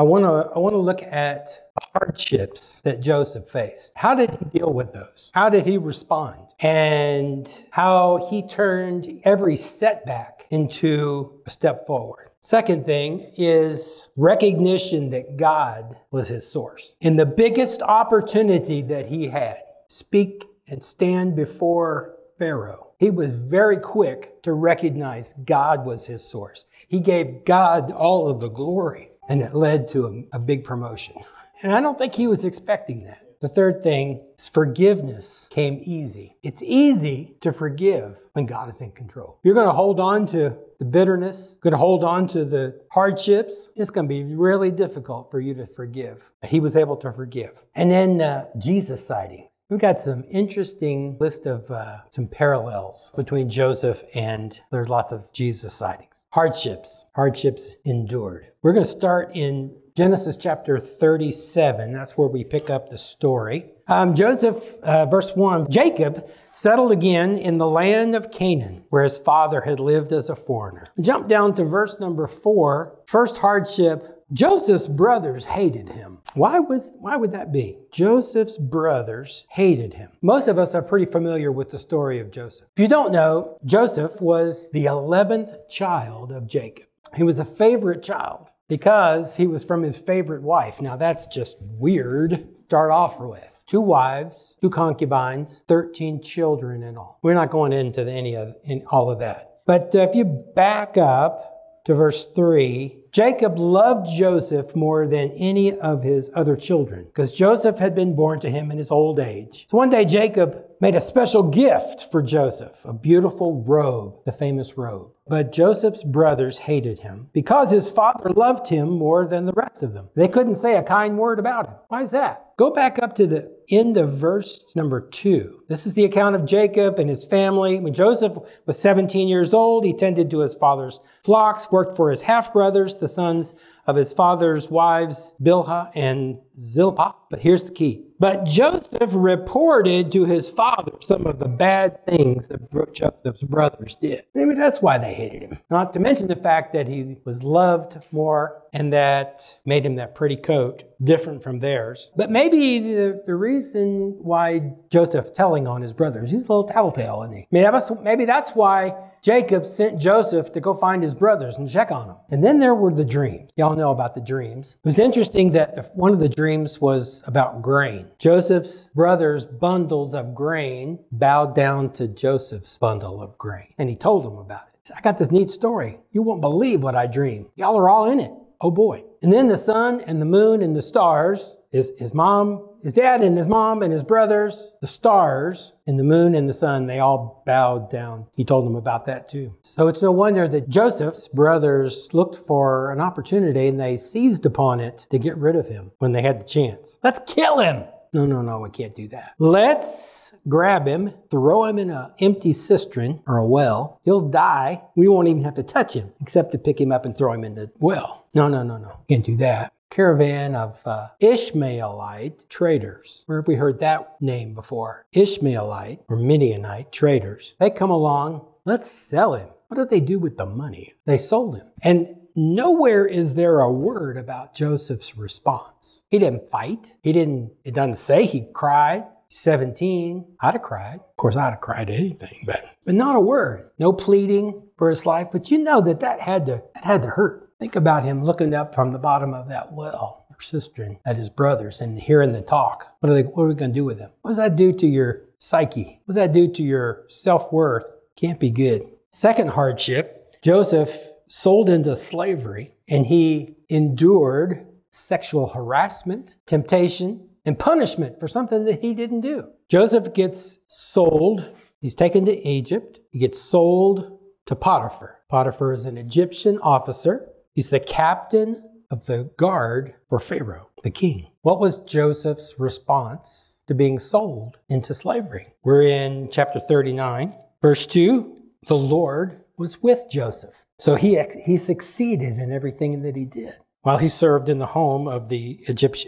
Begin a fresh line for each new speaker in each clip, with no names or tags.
I want to I want to look at hardships that Joseph faced. How did he deal with those? How did he respond? And how he turned every setback into a step forward. Second thing is recognition that God was his source. In the biggest opportunity that he had, speak and stand before Pharaoh. He was very quick to recognize God was his source. He gave God all of the glory, and it led to a, a big promotion. And I don't think he was expecting that. The third thing is forgiveness came easy. It's easy to forgive when God is in control. You're going to hold on to the bitterness, going to hold on to the hardships. It's going to be really difficult for you to forgive. He was able to forgive. And then uh, Jesus sighting. We've got some interesting list of uh, some parallels between Joseph and there's lots of Jesus sightings. Hardships, hardships endured. We're going to start in Genesis chapter 37. That's where we pick up the story. Um, Joseph, uh, verse 1 Jacob settled again in the land of Canaan, where his father had lived as a foreigner. Jump down to verse number 4. First hardship Joseph's brothers hated him. Why was why would that be? Joseph's brothers hated him. Most of us are pretty familiar with the story of Joseph. If you don't know, Joseph was the 11th child of Jacob. He was a favorite child because he was from his favorite wife. Now that's just weird. Start off with two wives, two concubines, 13 children in all. We're not going into any of in all of that. But if you back up to verse 3, Jacob loved Joseph more than any of his other children because Joseph had been born to him in his old age. So one day Jacob made a special gift for Joseph, a beautiful robe, the famous robe. But Joseph's brothers hated him because his father loved him more than the rest of them. They couldn't say a kind word about him. Why is that? Go back up to the of verse number two. This is the account of Jacob and his family. When Joseph was 17 years old, he tended to his father's flocks, worked for his half brothers, the sons of his father's wives, Bilhah and Zilpah. But here's the key. But Joseph reported to his father some of the bad things that Joseph's brothers did. Maybe that's why they hated him. Not to mention the fact that he was loved more and that made him that pretty coat different from theirs. But maybe the, the reason why Joseph telling on his brothers, he's a little tattletale, isn't he? Maybe, was, maybe that's why Jacob sent Joseph to go find his brothers and check on them. And then there were the dreams. Y'all know about the dreams. It was interesting that one of the dreams was about grain. Joseph's brothers' bundles of grain bowed down to Joseph's bundle of grain. And he told them about it. I got this neat story. You won't believe what I dreamed. Y'all are all in it. Oh boy. And then the sun and the moon and the stars, his, his mom, his dad and his mom and his brothers, the stars and the moon and the sun, they all bowed down. He told them about that too. So it's no wonder that Joseph's brothers looked for an opportunity and they seized upon it to get rid of him when they had the chance. Let's kill him. No, no, no, we can't do that. Let's grab him, throw him in an empty cistern or a well. He'll die. We won't even have to touch him except to pick him up and throw him in the well. No, no, no, no. Can't do that. Caravan of uh, Ishmaelite traders. Where have we heard that name before? Ishmaelite or Midianite traders. They come along. Let's sell him. What did they do with the money? They sold him. And nowhere is there a word about Joseph's response. He didn't fight. He didn't, it doesn't say he cried. 17, I'd have cried. Of course, I'd have cried anything, but, but not a word. No pleading for his life. But you know that that had to, that had to hurt. Think about him looking up from the bottom of that well or cistern at his brothers and hearing the talk. What are, they, what are we going to do with him? What does that do to your psyche? What does that do to your self worth? Can't be good. Second hardship Joseph sold into slavery and he endured sexual harassment, temptation, and punishment for something that he didn't do. Joseph gets sold, he's taken to Egypt, he gets sold to Potiphar. Potiphar is an Egyptian officer, he's the captain of the guard for Pharaoh, the king. What was Joseph's response to being sold into slavery? We're in chapter 39, verse 2. The Lord was with Joseph. So he, he succeeded in everything that he did. While he served in the home of the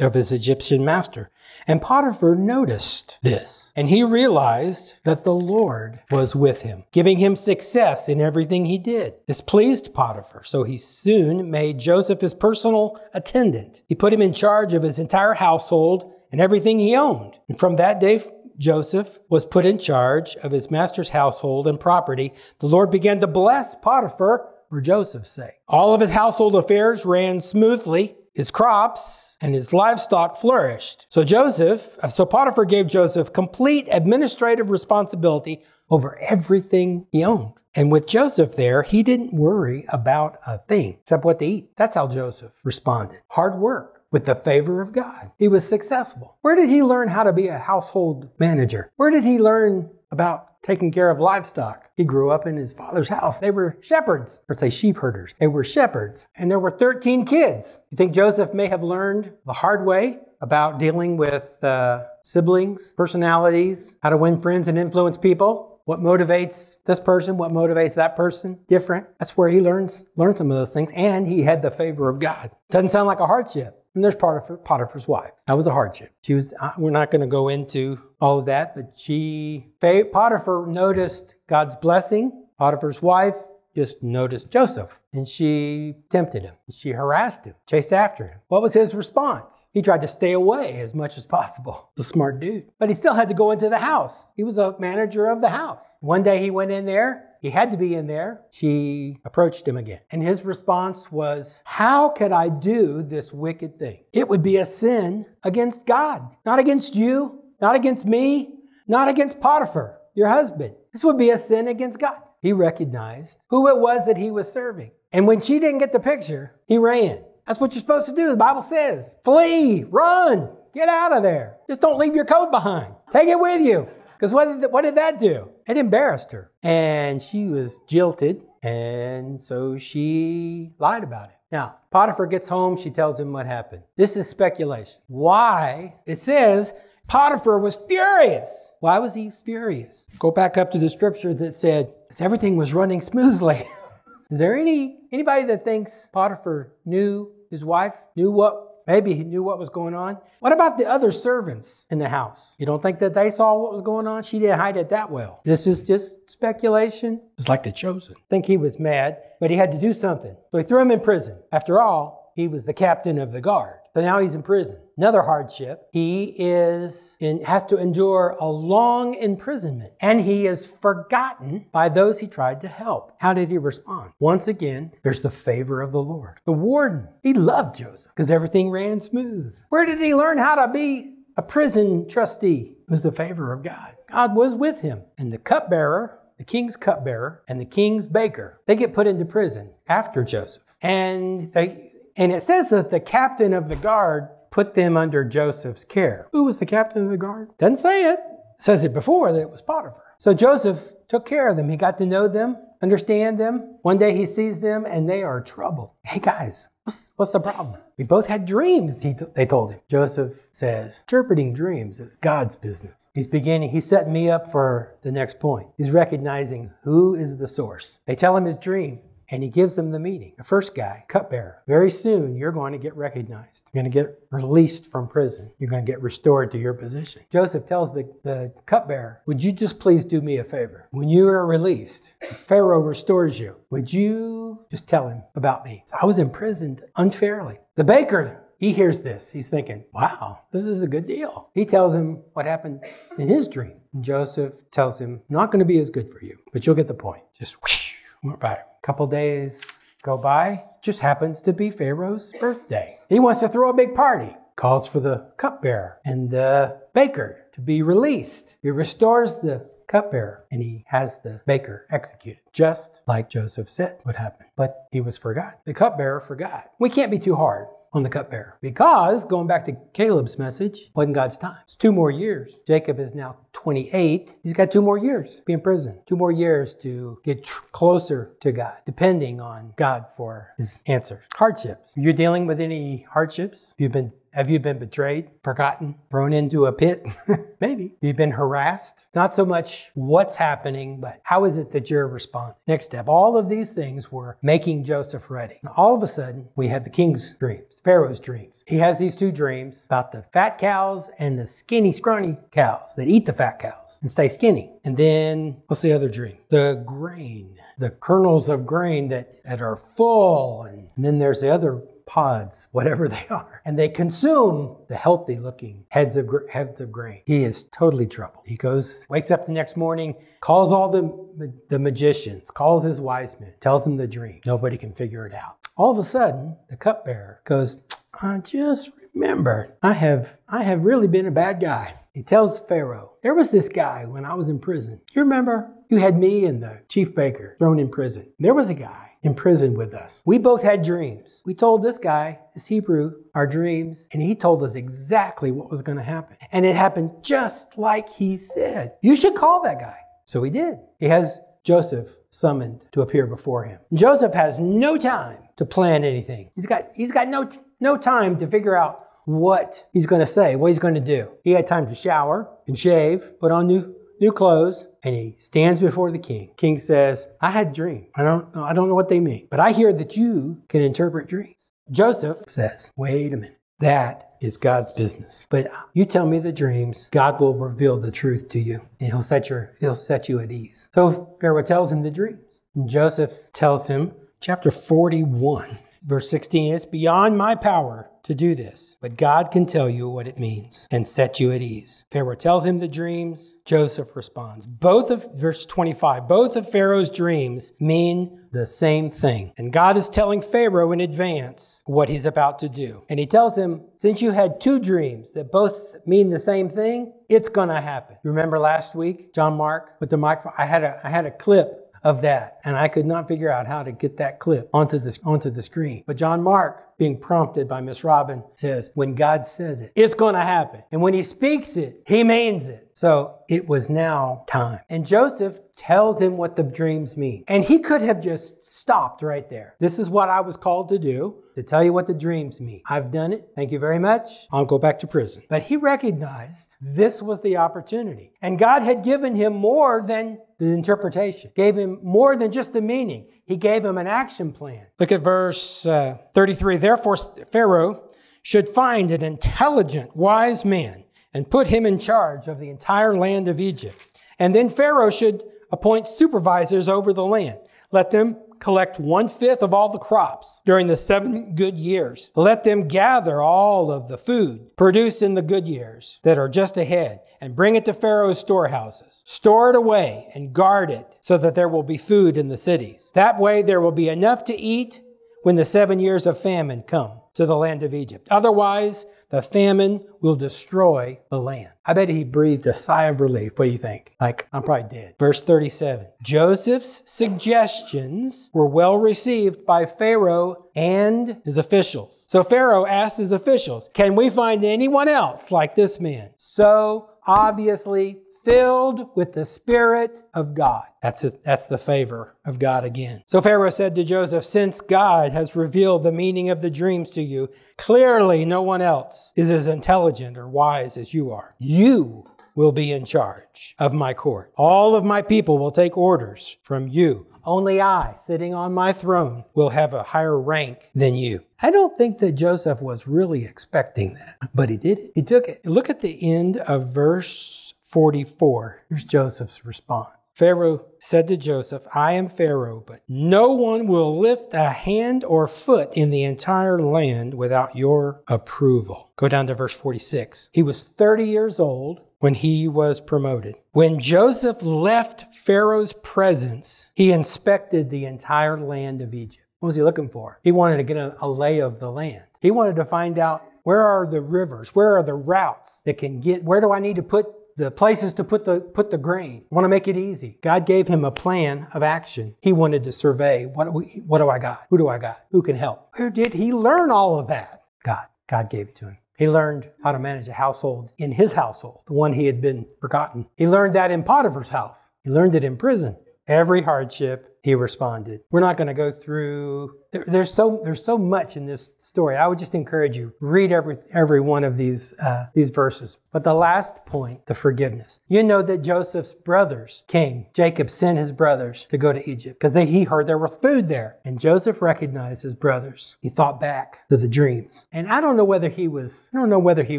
of his Egyptian master. And Potiphar noticed this, and he realized that the Lord was with him, giving him success in everything he did. This pleased Potiphar, so he soon made Joseph his personal attendant. He put him in charge of his entire household and everything he owned. And from that day Joseph was put in charge of his master's household and property. The Lord began to bless Potiphar for Joseph's sake. All of his household affairs ran smoothly. His crops and his livestock flourished. So Joseph, uh, so Potiphar gave Joseph complete administrative responsibility over everything he owned. And with Joseph there, he didn't worry about a thing except what to eat. That's how Joseph responded. Hard work with the favor of God. He was successful. Where did he learn how to be a household manager? Where did he learn about taking care of livestock? He grew up in his father's house. They were shepherds, or say sheep herders. They were shepherds, and there were 13 kids. You think Joseph may have learned the hard way about dealing with uh, siblings, personalities, how to win friends and influence people? what motivates this person, what motivates that person, different. That's where he learns learns some of those things, and he had the favor of God. Doesn't sound like a hardship. And there's Potiphar, Potiphar's wife. That was a hardship. She was. Uh, we're not going to go into all of that, but she Potiphar noticed God's blessing. Potiphar's wife just noticed Joseph and she tempted him. She harassed him, chased after him. What was his response? He tried to stay away as much as possible. A smart dude. But he still had to go into the house. He was a manager of the house. One day he went in there. He had to be in there. She approached him again. And his response was, How could I do this wicked thing? It would be a sin against God, not against you, not against me, not against Potiphar, your husband. This would be a sin against God he recognized who it was that he was serving. And when she didn't get the picture, he ran. That's what you're supposed to do. The Bible says flee, run, get out of there. Just don't leave your coat behind. Take it with you. Because what did, what did that do? It embarrassed her. And she was jilted. And so she lied about it. Now, Potiphar gets home. She tells him what happened. This is speculation. Why? It says Potiphar was furious. Why was he furious? Go back up to the scripture that said, everything was running smoothly. Is there any anybody that thinks Potiphar knew his wife, knew what maybe he knew what was going on? What about the other servants in the house? You don't think that they saw what was going on? She didn't hide it that well. This is just speculation. It's like the chosen. I think he was mad, but he had to do something. So he threw him in prison. After all, he was the captain of the guard. So now he's in prison. Another hardship. He is in, has to endure a long imprisonment and he is forgotten by those he tried to help. How did he respond? Once again, there's the favor of the Lord. The warden, he loved Joseph because everything ran smooth. Where did he learn how to be a prison trustee? It was the favor of God. God was with him. And the cupbearer, the king's cupbearer, and the king's baker, they get put into prison after Joseph. And they and it says that the captain of the guard put them under Joseph's care. Who was the captain of the guard? Doesn't say it. says it before that it was Potiphar. So Joseph took care of them. He got to know them, understand them. One day he sees them and they are troubled. Hey guys, what's, what's the problem? We both had dreams, he t- they told him. Joseph says, interpreting dreams is God's business. He's beginning, he's setting me up for the next point. He's recognizing who is the source. They tell him his dream and he gives them the meeting. The first guy, cupbearer, very soon you're going to get recognized. You're going to get released from prison. You're going to get restored to your position. Joseph tells the, the cupbearer, Would you just please do me a favor? When you are released, Pharaoh restores you. Would you just tell him about me? So I was imprisoned unfairly. The baker he hears this. He's thinking, wow, this is a good deal. He tells him what happened in his dream. And Joseph tells him, not going to be as good for you, but you'll get the point. Just whoosh, went by. A couple days go by, just happens to be Pharaoh's birthday. He wants to throw a big party, calls for the cupbearer and the baker to be released. He restores the cupbearer and he has the baker executed, just like Joseph said would happen. But he was forgotten. The cupbearer forgot. We can't be too hard on the cupbearer. Because, going back to Caleb's message, wasn't God's time. It's two more years. Jacob is now 28. He's got two more years to be in prison, two more years to get tr- closer to God, depending on God for his answers. Hardships. You're dealing with any hardships? You've been have you been betrayed, forgotten, thrown into a pit? Maybe. You've been harassed. Not so much what's happening, but how is it that you're responding? Next step. All of these things were making Joseph ready. And all of a sudden, we have the king's dreams, Pharaoh's dreams. He has these two dreams about the fat cows and the skinny, scrawny cows that eat the fat cows and stay skinny. And then, what's the other dream? The grain, the kernels of grain that, that are full. And, and then there's the other pods, whatever they are, and they consume the healthy looking heads of, heads of grain. He is totally troubled. He goes, wakes up the next morning, calls all the, the magicians, calls his wise men, tells them the dream. Nobody can figure it out. All of a sudden, the cupbearer goes, I just remember, I have, I have really been a bad guy. He tells Pharaoh, there was this guy when I was in prison. You remember? You had me and the chief baker thrown in prison. There was a guy in prison with us. We both had dreams. We told this guy, this Hebrew, our dreams, and he told us exactly what was going to happen. And it happened just like he said. You should call that guy. So he did. He has Joseph summoned to appear before him. Joseph has no time to plan anything. He's got, he's got no, no time to figure out what he's going to say, what he's going to do. He had time to shower and shave, put on new new clothes, and he stands before the king. King says, I had a dream. I don't know, I don't know what they mean, but I hear that you can interpret dreams. Joseph says, wait a minute. That is God's business. But you tell me the dreams, God will reveal the truth to you, and he'll set your he'll set you at ease. So Pharaoh tells him the dreams. And Joseph tells him, chapter 41, verse 16, it's beyond my power to do this, but God can tell you what it means and set you at ease. Pharaoh tells him the dreams. Joseph responds. Both of, verse 25, both of Pharaoh's dreams mean the same thing. And God is telling Pharaoh in advance what he's about to do. And he tells him, since you had two dreams that both mean the same thing, it's going to happen. Remember last week, John Mark with the microphone? I had a, I had a clip of that. And I could not figure out how to get that clip onto the, onto the screen. But John Mark, being prompted by Miss Robin, says, when God says it, it's going to happen. And when he speaks it, he means it. So it was now time. And Joseph tells him what the dreams mean. And he could have just stopped right there. This is what I was called to do, to tell you what the dreams mean. I've done it. Thank you very much. I'll go back to prison. But he recognized this was the opportunity. And God had given him more than the interpretation, gave him more than just the meaning. He gave him an action plan. Look at verse uh, 33. Therefore, Pharaoh should find an intelligent, wise man and put him in charge of the entire land of Egypt. And then Pharaoh should appoint supervisors over the land. Let them collect one fifth of all the crops during the seven good years. Let them gather all of the food produced in the good years that are just ahead and bring it to Pharaoh's storehouses. Store it away and guard it so that there will be food in the cities. That way there will be enough to eat when the seven years of famine come to the land of Egypt. Otherwise, the famine will destroy the land. I bet he breathed a sigh of relief. What do you think? Like, I'm probably dead. Verse 37 Joseph's suggestions were well received by Pharaoh and his officials. So Pharaoh asked his officials, Can we find anyone else like this man? So obviously, filled with the Spirit of God. That's, that's the favor of God again. So Pharaoh said to Joseph, Since God has revealed the meaning of the dreams to you, clearly no one else is as intelligent or wise as you are. You will be in charge of my court. All of my people will take orders from you. Only I, sitting on my throne, will have a higher rank than you. I don't think that Joseph was really expecting that, but he did it. He took it. Look at the end of verse 44. Here's Joseph's response. Pharaoh said to Joseph, I am Pharaoh, but no one will lift a hand or foot in the entire land without your approval. Go down to verse 46. He was 30 years old when he was promoted. When Joseph left Pharaoh's presence, he inspected the entire land of Egypt. What was he looking for? He wanted to get a, a lay of the land. He wanted to find out where are the rivers? Where are the routes that can get, where do I need to put the places to put the put the grain. I want to make it easy. God gave him a plan of action. He wanted to survey what do we, what do I got? Who do I got? Who can help? Where did he learn all of that? God. God gave it to him. He learned how to manage a household in his household, the one he had been forgotten. He learned that in Potiphar's house. He learned it in prison. Every hardship, he responded. We're not going to go through there, there's so there's so much in this story. I would just encourage you read every every one of these uh, these verses. But the last point, the forgiveness. You know that Joseph's brothers came. Jacob sent his brothers to go to Egypt because he heard there was food there, and Joseph recognized his brothers. He thought back to the dreams, and I don't know whether he was I don't know whether he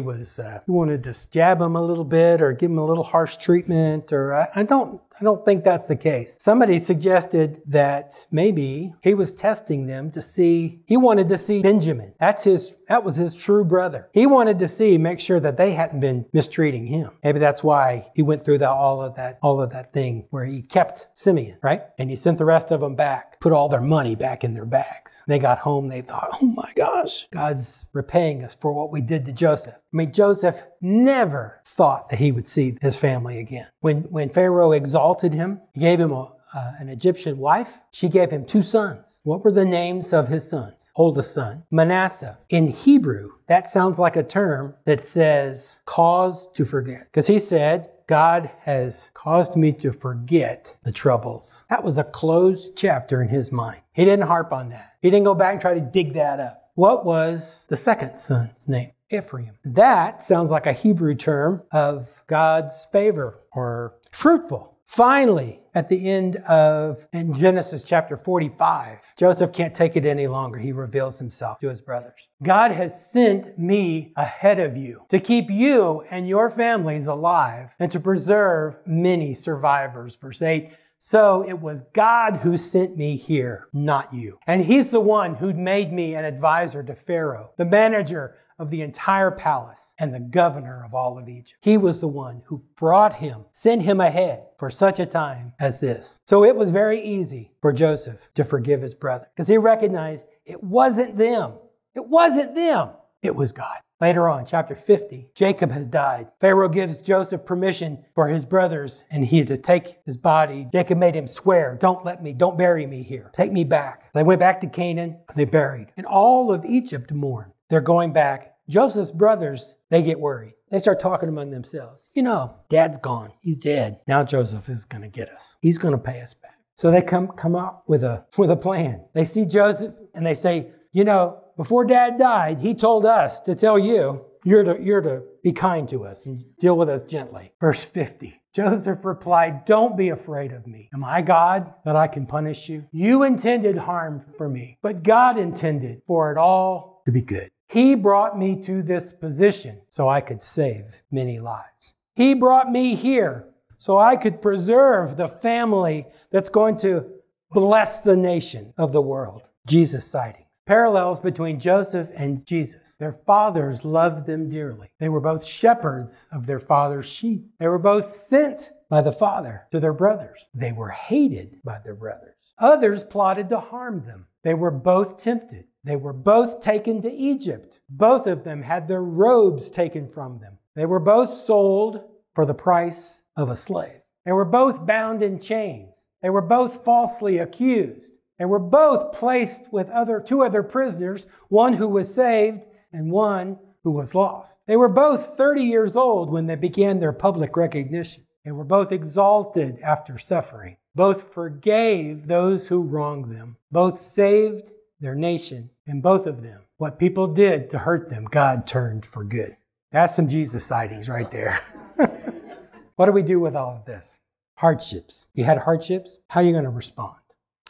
was uh, he wanted to jab him a little bit or give him a little harsh treatment, or I, I don't I don't think that's the case. Somebody suggested that maybe he was testing them to see, he wanted to see Benjamin. That's his, that was his true brother. He wanted to see, make sure that they hadn't been mistreating him. Maybe that's why he went through all of that, all of that thing where he kept Simeon, right? And he sent the rest of them back, put all their money back in their bags. They got home, they thought, oh my gosh, God's repaying us for what we did to Joseph. I mean, Joseph never thought that he would see his family again. When, when Pharaoh exalted him, he gave him a, uh, an Egyptian wife. She gave him two sons. What were the names of his sons? Oldest son, Manasseh. In Hebrew, that sounds like a term that says cause to forget. Because he said, God has caused me to forget the troubles. That was a closed chapter in his mind. He didn't harp on that. He didn't go back and try to dig that up. What was the second son's name? Ephraim. That sounds like a Hebrew term of God's favor or fruitful. Finally, at the end of in Genesis chapter 45, Joseph can't take it any longer. He reveals himself to his brothers. God has sent me ahead of you to keep you and your families alive and to preserve many survivors. Verse 8. So it was God who sent me here, not you. And he's the one who'd made me an advisor to Pharaoh, the manager of the entire palace and the governor of all of Egypt. He was the one who brought him, sent him ahead for such a time as this. So it was very easy for Joseph to forgive his brother because he recognized it wasn't them. It wasn't them. It was God. Later on, chapter 50, Jacob has died. Pharaoh gives Joseph permission for his brothers and he had to take his body. Jacob made him swear, Don't let me, don't bury me here. Take me back. They went back to Canaan, they buried. And all of Egypt mourned. They're going back Joseph's brothers, they get worried. They start talking among themselves. You know, dad's gone. He's dead. Now Joseph is going to get us. He's going to pay us back. So they come, come up with a, with a plan. They see Joseph and they say, you know, before dad died, he told us to tell you, you're to, you're to be kind to us and deal with us gently. Verse 50. Joseph replied, Don't be afraid of me. Am I God that I can punish you? You intended harm for me, but God intended for it all to be good. He brought me to this position so I could save many lives. He brought me here so I could preserve the family that's going to bless the nation of the world. Jesus sighting. Parallels between Joseph and Jesus. Their fathers loved them dearly. They were both shepherds of their father's sheep. They were both sent by the father to their brothers. They were hated by their brothers. Others plotted to harm them. They were both tempted. They were both taken to Egypt. Both of them had their robes taken from them. They were both sold for the price of a slave. They were both bound in chains. They were both falsely accused. They were both placed with other, two other prisoners, one who was saved and one who was lost. They were both 30 years old when they began their public recognition. They were both exalted after suffering. Both forgave those who wronged them. Both saved their nation, and both of them, what people did to hurt them, God turned for good. That's some Jesus sightings right there. what do we do with all of this? Hardships. You had hardships? How are you going to respond?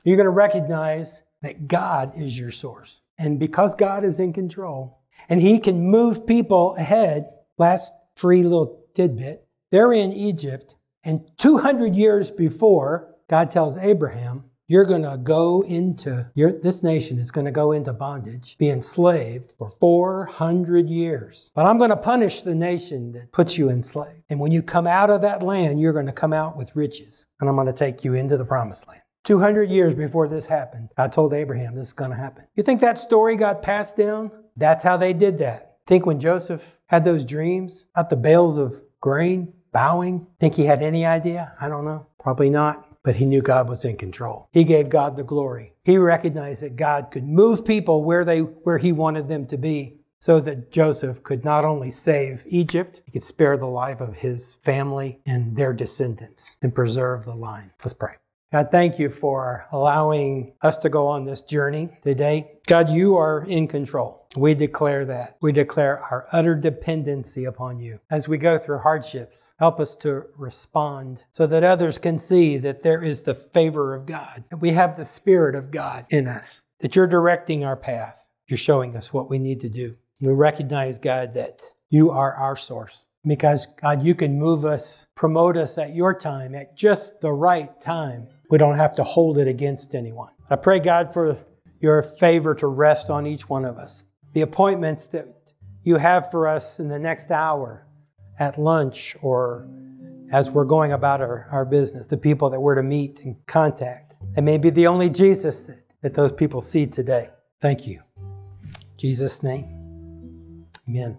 You're going to recognize that God is your source. And because God is in control and He can move people ahead, last free little tidbit, they're in Egypt. And 200 years before, God tells Abraham, you're going to go into, your, this nation is going to go into bondage, be enslaved for 400 years. But I'm going to punish the nation that puts you enslaved. And when you come out of that land, you're going to come out with riches. And I'm going to take you into the promised land. 200 years before this happened, I told Abraham this is going to happen. You think that story got passed down? That's how they did that. Think when Joseph had those dreams about the bales of grain bowing? Think he had any idea? I don't know. Probably not but he knew God was in control. He gave God the glory. He recognized that God could move people where they where he wanted them to be so that Joseph could not only save Egypt, he could spare the life of his family and their descendants and preserve the line. Let's pray. God, thank you for allowing us to go on this journey today. God, you are in control. We declare that. We declare our utter dependency upon you. As we go through hardships, help us to respond so that others can see that there is the favor of God, that we have the Spirit of God in us, that you're directing our path. You're showing us what we need to do. We recognize, God, that you are our source because, God, you can move us, promote us at your time, at just the right time. We don't have to hold it against anyone. I pray, God, for your favor to rest on each one of us. The appointments that you have for us in the next hour at lunch or as we're going about our, our business, the people that we're to meet and contact. It may be the only Jesus that, that those people see today. Thank you. In Jesus' name. Amen.